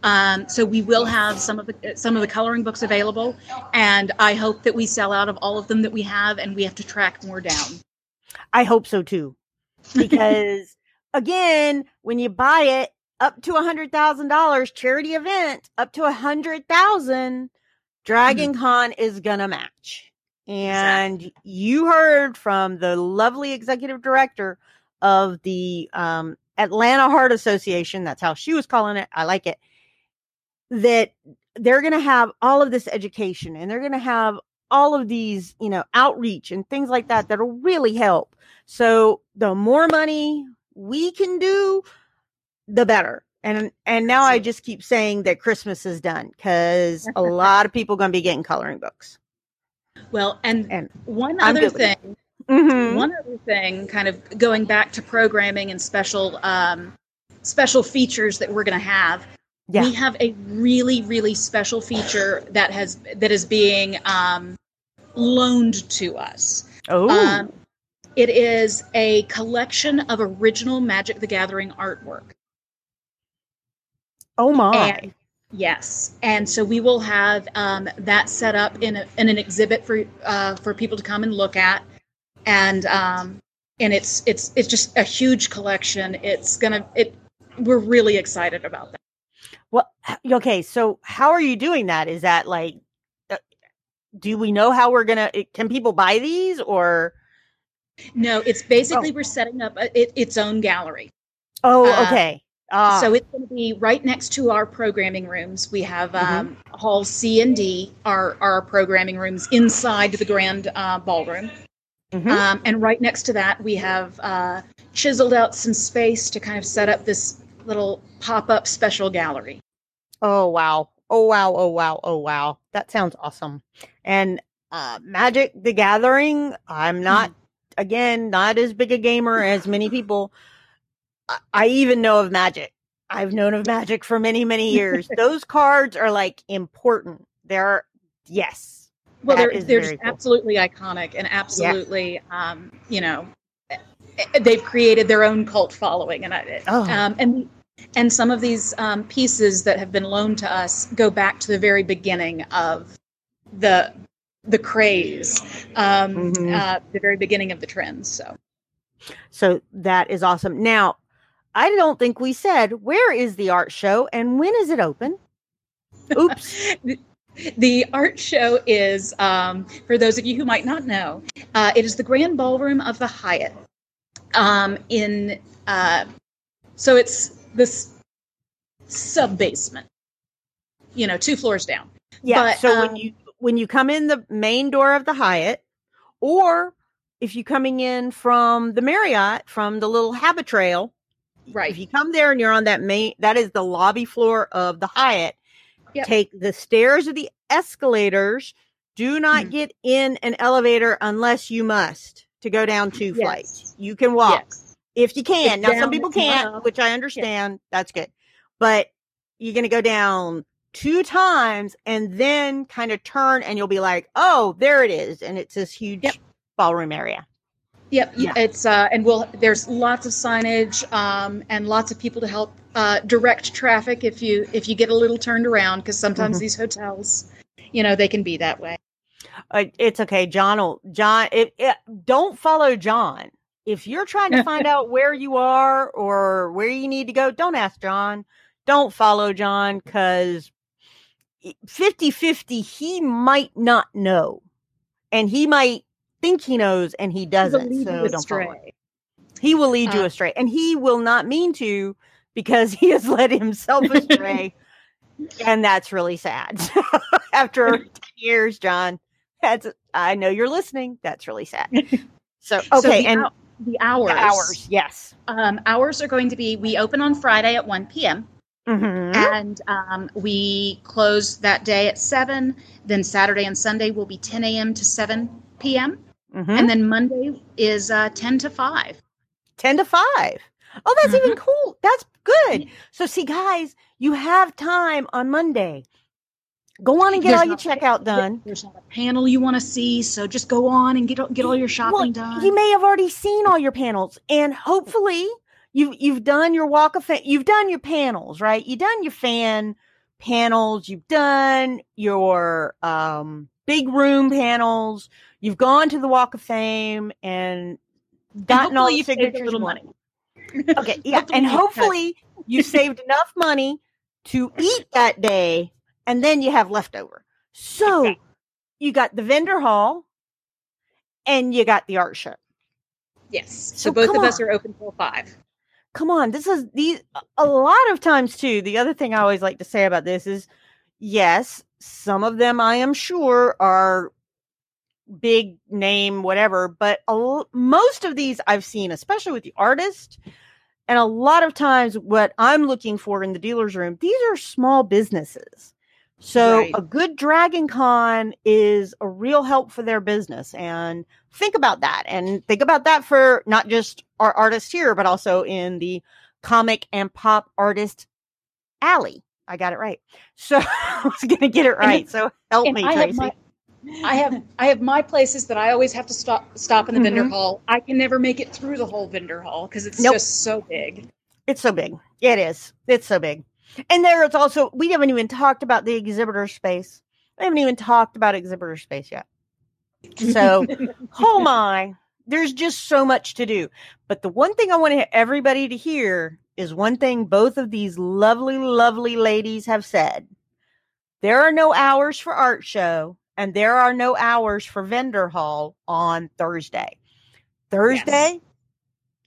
Speaker 7: Um, so we will have some of the some of the coloring books available, and I hope that we sell out of all of them that we have, and we have to track more down.
Speaker 6: I hope so too. Because again, when you buy it up to a hundred thousand dollars charity event, up to a hundred thousand, Dragon Con is gonna match. And you heard from the lovely executive director of the um, Atlanta Heart Association. That's how she was calling it. I like it. That they're to have all of this education and they're to have all of these, you know, outreach and things like that that'll really help. So the more money we can do, the better. And and now I just keep saying that Christmas is done because a lot of people going to be getting coloring books.
Speaker 7: Well, and,
Speaker 6: And
Speaker 7: one
Speaker 6: I'm
Speaker 7: other
Speaker 6: good with it.
Speaker 7: thing,
Speaker 6: Mhm.
Speaker 7: one other thing, kind of going back to programming and special um, special features that we're going to have.
Speaker 6: Yeah.
Speaker 7: We have a really, really special feature that has that is being um, loaned to us.
Speaker 6: Oh,
Speaker 7: Um, it is a collection of original Magic the Gathering artwork.
Speaker 6: Oh my!
Speaker 7: And yes, and so we will have um, that set up in, a, in an exhibit for uh, for people to come and look at, and um, and it's it's it's just a huge collection. It's gonna it. We're really excited about that.
Speaker 6: Well, okay. So how are you doing that? Is that like, uh, do we know how we're gonna? Can people buy these or?
Speaker 7: No, it's basically we're setting up a, it, its own gallery.
Speaker 6: Oh,
Speaker 7: Uh,
Speaker 6: okay. Ah,
Speaker 7: So it's going to be right next to our programming rooms. We have
Speaker 6: Mm-hmm.
Speaker 7: um, hall C and D, our our programming rooms inside the grand uh, ballroom,
Speaker 6: mhm.
Speaker 7: um, and right next to that we have uh, chiseled out some space to kind of set up this little pop up special gallery.
Speaker 6: oh wow! Oh wow! Oh wow! Oh wow! That sounds awesome. And uh, Magic the Gathering. I'm not again not as big a gamer as many people. I, even know of Magic. I've known of Magic for many many years. Those cards are like important. They're yes.
Speaker 7: Well, they're they're just
Speaker 6: cool.
Speaker 7: absolutely iconic and absolutely, um, you know, eh, eh, they've created their own cult following, and I,
Speaker 6: Oh.
Speaker 7: um, and and some of these um, pieces that have been loaned to us go back to the very beginning of the the craze, um,
Speaker 6: Mhm.
Speaker 7: uh, the very beginning of the trends. So
Speaker 6: So that is awesome. Now, I don't think we said where is the art show and when is it open? Oops.
Speaker 7: the art show is um, for those of you who might not know uh, it is the grand ballroom of the hyatt um, in uh, so it's this sub basement you know two floors down
Speaker 6: Yeah.
Speaker 7: But,
Speaker 6: so
Speaker 7: um,
Speaker 6: when you when you come in the main door of the Hyatt, or if you're coming in from the Marriott from the little habit trail,
Speaker 7: right
Speaker 6: if you come there and you're on that main that is the lobby floor of the Hyatt,
Speaker 7: Yep.
Speaker 6: take the stairs or the escalators. Do not
Speaker 7: Mhm.
Speaker 6: get in an elevator unless you must to go down two
Speaker 7: Yes.
Speaker 6: flights. You can walk.
Speaker 7: yes
Speaker 6: if you can.
Speaker 7: It's
Speaker 6: Now some people can't,
Speaker 7: up.
Speaker 6: which I understand. That's good. But you're going to go down two times and then kind of turn and you'll be like, "Oh, there it is." And it's this huge
Speaker 7: Yep.
Speaker 6: ballroom area.
Speaker 7: Yep,
Speaker 6: Yeah.
Speaker 7: it's uh, and we'll there's lots of signage um, and lots of people to help uh, direct traffic if you if you get a little turned around because sometimes
Speaker 6: Mhm.
Speaker 7: these hotels, you know, they can be that way.
Speaker 6: Uh, it's okay. John will John it, it, don't follow John. If you're trying to find out where you are or where you need to go, don't ask John. Don't follow John cuz 50-50 he might not know. And he might think he knows and he doesn't. So don't follow him. He will lead you
Speaker 7: Uh,
Speaker 6: astray and he will not mean to because he has led himself astray. and that's really sad. After 10 years, John, that's I know you're listening. That's really sad. So,
Speaker 7: So
Speaker 6: okay,
Speaker 7: the
Speaker 6: and
Speaker 7: the hours.
Speaker 6: the hours, yes.
Speaker 7: Um, hours are going to be we open on Friday at 1 p.m.
Speaker 6: Mhm.
Speaker 7: and um, we close that day at 7. Then Saturday and Sunday will be 10 a.m. to 7 p.m.
Speaker 6: Mhm.
Speaker 7: And then Monday is uh, 10 to 5.
Speaker 6: 10 to 5. Oh, that's
Speaker 7: Mm-hmm.
Speaker 6: even cool. That's good. So, see, guys, you have time on Monday. Go on and get
Speaker 7: There's
Speaker 6: all your checkout done.
Speaker 7: There's not a panel you want to see, so just go on and get all- get all your shopping
Speaker 6: Well,
Speaker 7: done.
Speaker 6: You may have already seen all your panels, and hopefully you've you've done your walk of fame. You've done your panels, right? You've done your fan panels. You've done your um, big room panels. You've gone to the Walk of Fame and gotten all
Speaker 7: you saved a little money.
Speaker 6: Okay, yeah, and hopefully you saved enough money to eat that day, and then you have leftover. So
Speaker 7: Exactly.
Speaker 6: you got the vendor hall, and you got the art show.
Speaker 7: Yes. So,
Speaker 6: So
Speaker 7: both of us are open till 5.
Speaker 6: come on this is these a lot of times too the other thing i always like to say about this is yes some of them i am sure are big name whatever but a, l- most of these i've seen especially with the artist and a lot of times what i'm looking for in the dealer's room these are small businesses so
Speaker 7: Right.
Speaker 6: a good dragon con is a real help for their business and think about that and think about that for not just our artists here but also in the comic and pop artist alley i got it right so i was gonna get it right so help me
Speaker 7: I have
Speaker 6: tracy
Speaker 7: my I have I have my places that I always have to stop stop in the vendor
Speaker 6: Mhm.
Speaker 7: hall. I can never make it through the whole vendor hall because it's
Speaker 6: Nope.
Speaker 7: just so big.
Speaker 6: It's so big. It is. It's so big. And there it's also we haven't even talked about the exhibitor space. We haven't even talked about exhibitor space yet. So, oh my, there's just so much to do. But the one thing I want everybody to hear is one thing both of these lovely, lovely ladies have said. There are no hours for art show and there are no hours for vendor hall on Thursday. Thursday,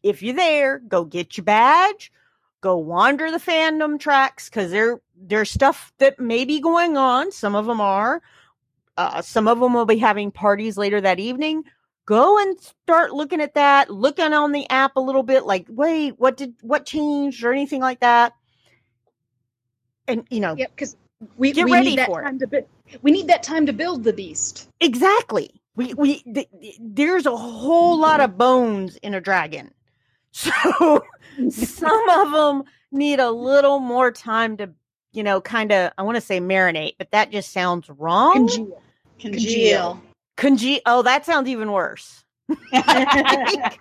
Speaker 6: if you're there, go get your badge, go wander the fandom tracks because there there's stuff that may be going on. Some of them are. Uh, some of them will be having parties later that evening. Go and start looking at that, looking on the app a little bit, like, wait, what did what changed or anything like that. And you know,
Speaker 7: Yep, because we,
Speaker 6: Get
Speaker 7: we
Speaker 6: ready
Speaker 7: need that
Speaker 6: for it.
Speaker 7: time to we need that time to build the beast.
Speaker 6: Exactly. We we th- th- there's a whole lot of bones in a dragon. So some of them need a little more time to, you know, kind of I want to say marinate, but that just sounds wrong.
Speaker 7: Congeal.
Speaker 8: Congeal.
Speaker 6: Conge- oh, that sounds even worse. Whatever.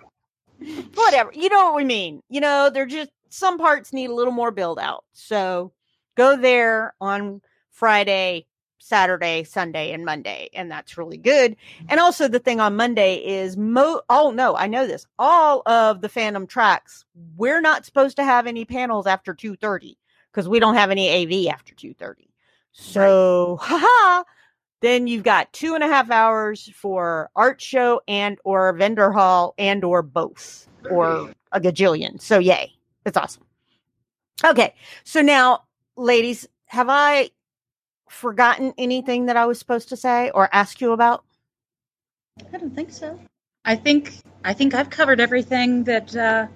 Speaker 6: You know what we mean. You know, they're just some parts need a little more build out. So go there on Friday, Saturday, Sunday, and Monday, and that's really good. And also the thing on Monday is mo oh no, I know this. All of the fandom tracks, we're not supposed to have any panels after 2:30 because we don't have any AV after 2:30. So haha. Then you've got two and a half hours for art show and or vendor hall and or both or a gajillion. So yay. It's awesome. Okay. So now, ladies, have I forgotten anything that I was supposed to say or ask you about?
Speaker 8: I don't think so.
Speaker 7: I think I think I've covered everything that uh,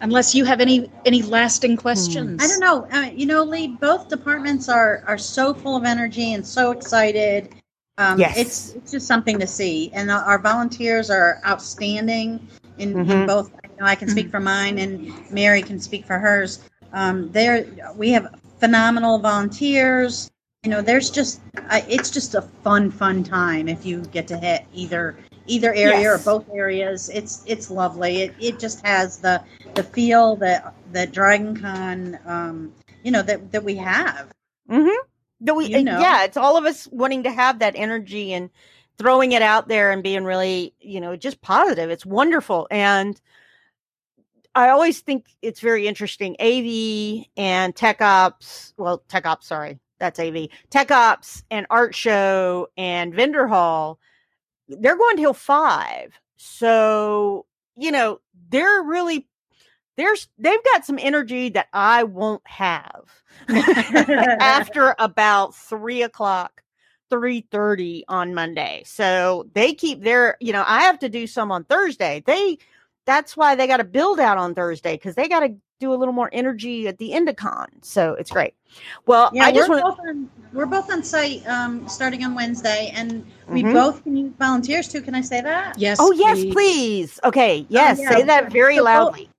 Speaker 7: unless you have any any lasting questions.
Speaker 8: I don't know. Uh, you know, Leigh, both departments are are so full of energy and so excited. Um,
Speaker 6: Yes.
Speaker 8: it's it's just something to see, and our- volunteers are outstanding in, in
Speaker 6: Mhm.
Speaker 8: both know, I can speak for mine, and Mary can speak for hers. Um, there, we have phenomenal volunteers. You know, there's just I, it's just a fun, fun time if you get to hit either either area
Speaker 6: Yes.
Speaker 8: or both areas. It's it's lovely. It it just has the the feel that that Dragon Con, um, you know, that that we have.
Speaker 6: Mm-hmm. Do we,
Speaker 8: You know.
Speaker 6: Yeah, it's all of us wanting to have that energy and throwing it out there and being really, you know, just positive. It's wonderful. And I always think it's very interesting. AV and Tech Ops, well, Tech Ops, sorry, that's AV. Tech Ops and Art Show and Vendor Hall, they're going till five. So, you know, they're really, there's, they've got some energy that I won't have after about three o'clock, three thirty on Monday. So they keep their, you know, I have to do some on Thursday. They, that's why they got to build out on Thursday because they got to do a little more energy at the end of con. So it's great. Well,
Speaker 8: Yeah,
Speaker 6: I just
Speaker 8: we're
Speaker 6: want
Speaker 8: both on, we're both on site um, starting on Wednesday, and we
Speaker 6: Mhm.
Speaker 8: both can use volunteers too. Can I say that?
Speaker 7: Yes.
Speaker 6: Oh yes, please. Okay, yes,
Speaker 8: yeah.
Speaker 6: say that very
Speaker 8: So-
Speaker 6: loudly.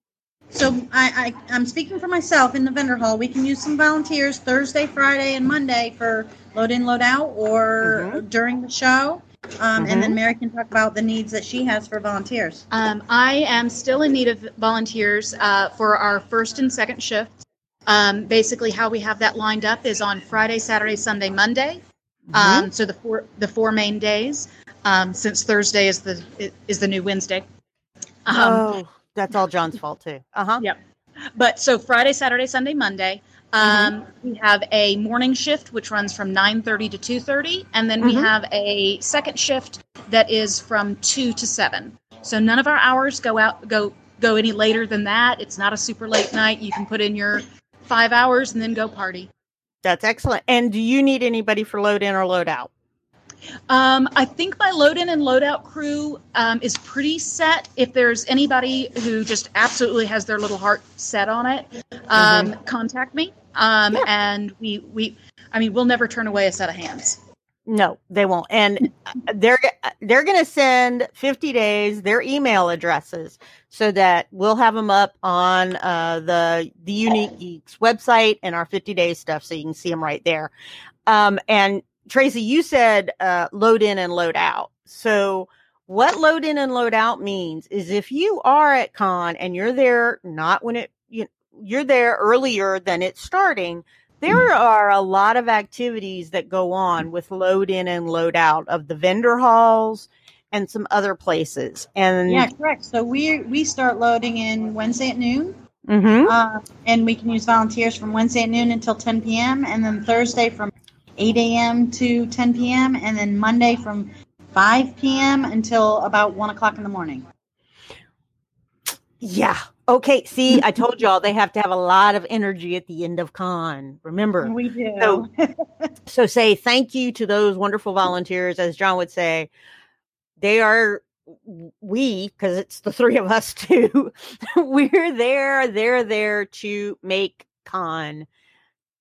Speaker 8: So I, I I'm speaking for myself in the vendor hall. We can use some volunteers Thursday, Friday, and Monday for load in, load out, or
Speaker 6: Mm-hmm.
Speaker 8: during the show. Um, And then Mary can talk about the needs that she has for volunteers.
Speaker 7: Um, I am still in need of volunteers uh, for our first and second shift. Um, basically, how we have that lined up is on Friday, Saturday, Sunday, Monday. Um, so the four the four main days. Um, since Thursday is the is the new Wednesday. Um,
Speaker 6: oh, that's all John's fault too. Uh huh.
Speaker 7: Yep. But so Friday, Saturday, Sunday, Monday. Um, We have a morning shift which runs from 9:30 to 2:30, and then we
Speaker 6: Mhm.
Speaker 7: have a second shift that is from two to seven. So none of our hours go out go go any later than that. It's not a super late night. You can put in your five hours and then go party.
Speaker 6: That's excellent. And do you need anybody for load in or load out?
Speaker 7: Um, I think my load in and load out crew um, is pretty set. If there's anybody who just absolutely has their little heart set on it, um, contact me. Um,
Speaker 6: Yeah.
Speaker 7: And we, we, I mean, we'll never turn away a set of hands.
Speaker 6: No, they won't. And they're they're going to send 50 days their email addresses so that we'll have them up on uh, the the Unique Geeks website and our 50 days stuff so you can see them right there. Um, and Tracy, you said uh, load in and load out. So what load in and load out means is if you are at con and you're there not when it you you're there earlier than it's starting there are a lot of activities that go on with load in and load out of the vendor halls and some other places. And
Speaker 8: Yeah, correct. So we we start loading in Wednesday at noon,
Speaker 6: Mhm.
Speaker 8: uh, and we can use volunteers from Wednesday at noon until 10 p.m. and then Thursday from 8 a.m. to 10 p.m. and then Monday from 5 p.m. until about one o'clock in the morning.
Speaker 6: yeah. Okay. See, I told y'all they have to have a lot of energy at the end of con. Remember.
Speaker 8: We do.
Speaker 6: So- So say thank you to those wonderful volunteers, as John would say. They are we, because it's the three of us too. We're there, they're there to make con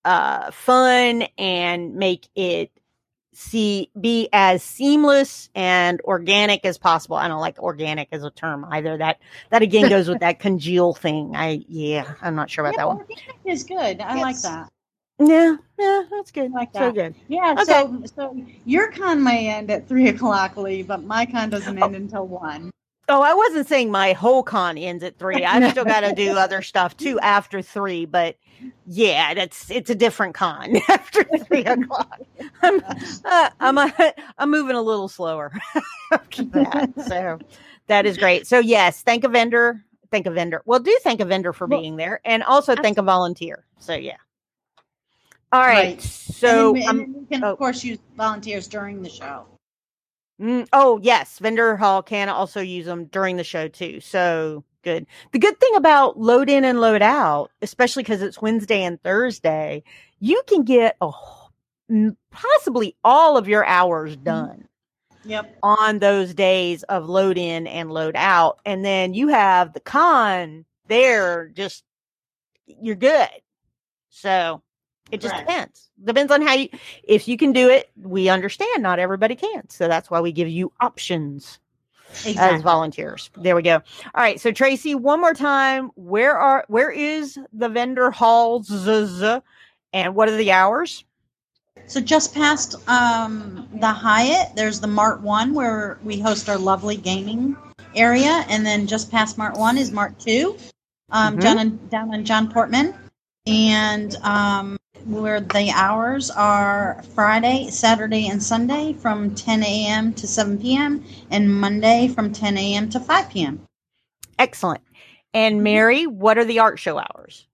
Speaker 6: uh fun and make it see be as seamless and organic as possible. I don't like organic as a term either. That that again goes with that congeal thing. I yeah, I'm not sure about
Speaker 8: yeah,
Speaker 6: that one.
Speaker 8: organic is good. I like that.
Speaker 6: Yeah, yeah, that's good.
Speaker 8: like
Speaker 6: So
Speaker 8: that.
Speaker 6: good.
Speaker 8: Yeah.
Speaker 6: Okay.
Speaker 8: So so your con may end at three o'clock, Leigh, but my con doesn't end until one.
Speaker 6: Oh, I wasn't saying my whole con ends at three. I've still got to do other stuff too after three, but yeah, that's it's a different con after three o'clock. I'm uh, I'm uh, I'm moving a little slower after that. So that is great. So yes, thank a vendor. Thank a vendor. Well, do thank a vendor for
Speaker 8: Well,
Speaker 6: being there, and also thank a volunteer. So yeah. All right.
Speaker 8: Right.
Speaker 6: So
Speaker 8: and,
Speaker 6: um,
Speaker 8: and we can
Speaker 6: oh.
Speaker 8: of course use volunteers during the show.
Speaker 6: Mm, oh, yes. Vendor Hall can also use them during the show too. So good. The good thing about load in and load out, especially because it's Wednesday and Thursday, you can get a possibly all of your hours done
Speaker 8: Yep.
Speaker 6: on those days of load in and load out. And then you have the con there, just you're good. So it just
Speaker 8: Correct.
Speaker 6: depends. Depends on how you, if you can do it, we understand not everybody can. So that's why we give you options. as volunteers. There we go. All right. So Tracy, one more time. Where are where is the vendor halls and what are the hours?
Speaker 8: So just past um, the Hyatt, there's the Mart One where we host our lovely gaming area, and then just past Mart One is Mart Two, um,
Speaker 6: Mhm.
Speaker 8: down in down in John Portman, and um, where the hours are Friday, Saturday, and Sunday from 10 a.m. to 7 p.m. and Monday from 10 a.m. to 5 p.m.
Speaker 6: Excellent. And Mary, what are the art show hours?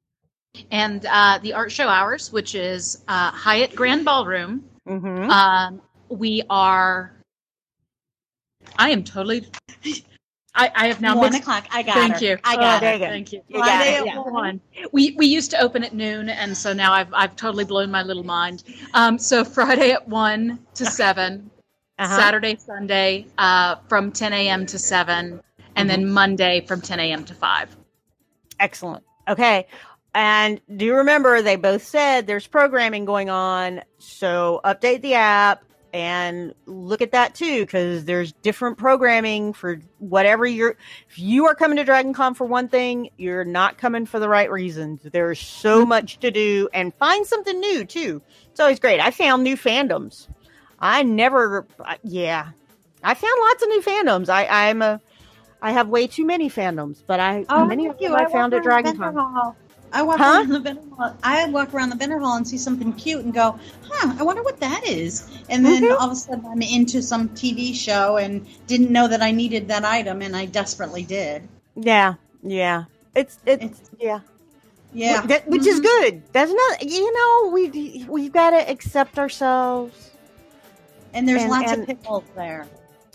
Speaker 7: And uh, the art show hours, which is uh, Hyatt Grand Ballroom,
Speaker 6: Mm-hmm.
Speaker 7: um, we are. I am totally. I, I have now
Speaker 8: One
Speaker 7: mixed-
Speaker 8: o'clock. I got
Speaker 7: Thank
Speaker 8: her.
Speaker 7: you.
Speaker 8: I
Speaker 7: Oh,
Speaker 8: got
Speaker 6: there
Speaker 8: her.
Speaker 6: you go.
Speaker 7: Thank you.
Speaker 6: You got
Speaker 7: Friday
Speaker 6: it,
Speaker 7: at
Speaker 6: yeah.
Speaker 7: one. We we used to open at noon, and so now I've I've totally blown my little mind. Um, so Friday at one to 7
Speaker 6: Uh-huh.
Speaker 7: Saturday, Sunday, uh, from ten a.m. to seven, and then Monday from ten a.m. to five.
Speaker 6: Excellent. Okay. And do you remember they both said there's programming going on? So update the app and look at that too, because there's different programming for whatever you're. If you are coming to Dragon Con for one thing, you're not coming for the right reasons. There's so much to do and find something new too. It's always great. I found new fandoms. I never, yeah, I found lots of new fandoms. I, I'm a, I have way too many fandoms, but I many of
Speaker 8: you.
Speaker 6: I found at Dragon Con.
Speaker 8: I walk
Speaker 6: Huh?
Speaker 8: around the vendor hall. I walk around the vendor hall and see something cute and go, "Huh, I wonder what that is." And then
Speaker 6: Mhm.
Speaker 8: all of a sudden, I'm into some TV show and didn't know that I needed that item, and I desperately did.
Speaker 6: Yeah, yeah. It's it's,
Speaker 8: It's-
Speaker 6: yeah.
Speaker 8: Yeah,
Speaker 6: Wh- that- which is
Speaker 8: Mhm.
Speaker 6: good. That's not you know we we've got to accept ourselves.
Speaker 8: And there's
Speaker 6: and-
Speaker 8: lots
Speaker 6: and-
Speaker 8: of pickles there.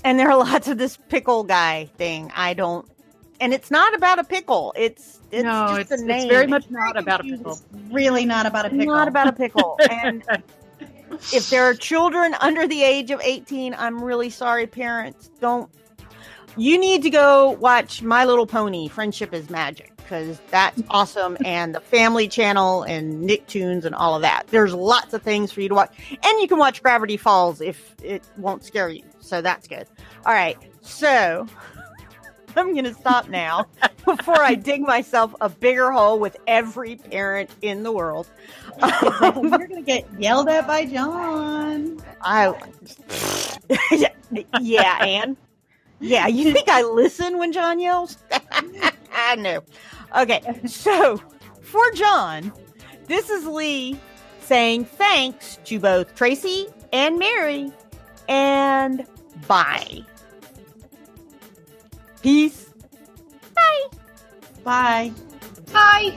Speaker 6: And there are lots of this pickle guy thing. I don't. And it's not about a pickle. It's it's
Speaker 7: no,
Speaker 6: just
Speaker 7: it's,
Speaker 6: a
Speaker 7: it's
Speaker 6: name.
Speaker 7: very much not about a pickle.
Speaker 8: Really, not about a pickle.
Speaker 6: not about a pickle. and if there are children under the age of 18, I'm really sorry, parents. Don't. You need to go watch My Little Pony Friendship is Magic because that's awesome. And the Family Channel and Nicktoons and all of that. There's lots of things for you to watch. And you can watch Gravity Falls if it won't scare you. So that's good. All right. So I'm going to stop now before I dig myself a bigger hole with every parent in the world.
Speaker 8: You're gonna get yelled at by John.
Speaker 6: I, yeah, Anne. Yeah, you think I listen when John yells? I know. Okay, so for John, this is Leigh saying thanks to both Tracy and Mary, and bye. Peace.
Speaker 8: Bye.
Speaker 7: Bye. Bye.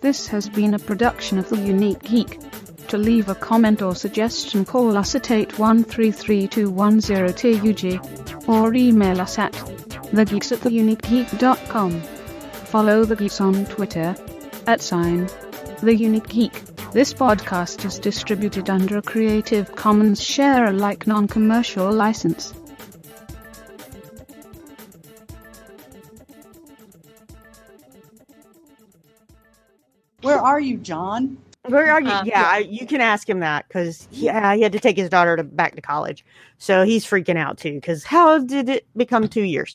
Speaker 5: This has been a production of The Unique Geek. To leave a comment or suggestion, call us at 813210TUG or email us at thegeeks at theuniquegeek.com. Follow the geeks on Twitter at sign The Unique Geek. This podcast is distributed under a Creative Commons Share Alike non commercial license.
Speaker 8: Where are you, John?
Speaker 6: Where are you?
Speaker 7: Um,
Speaker 6: yeah, I, you can ask him that because he, uh, he had to take his daughter to back to college, so he's freaking out too. Because how did it become two years?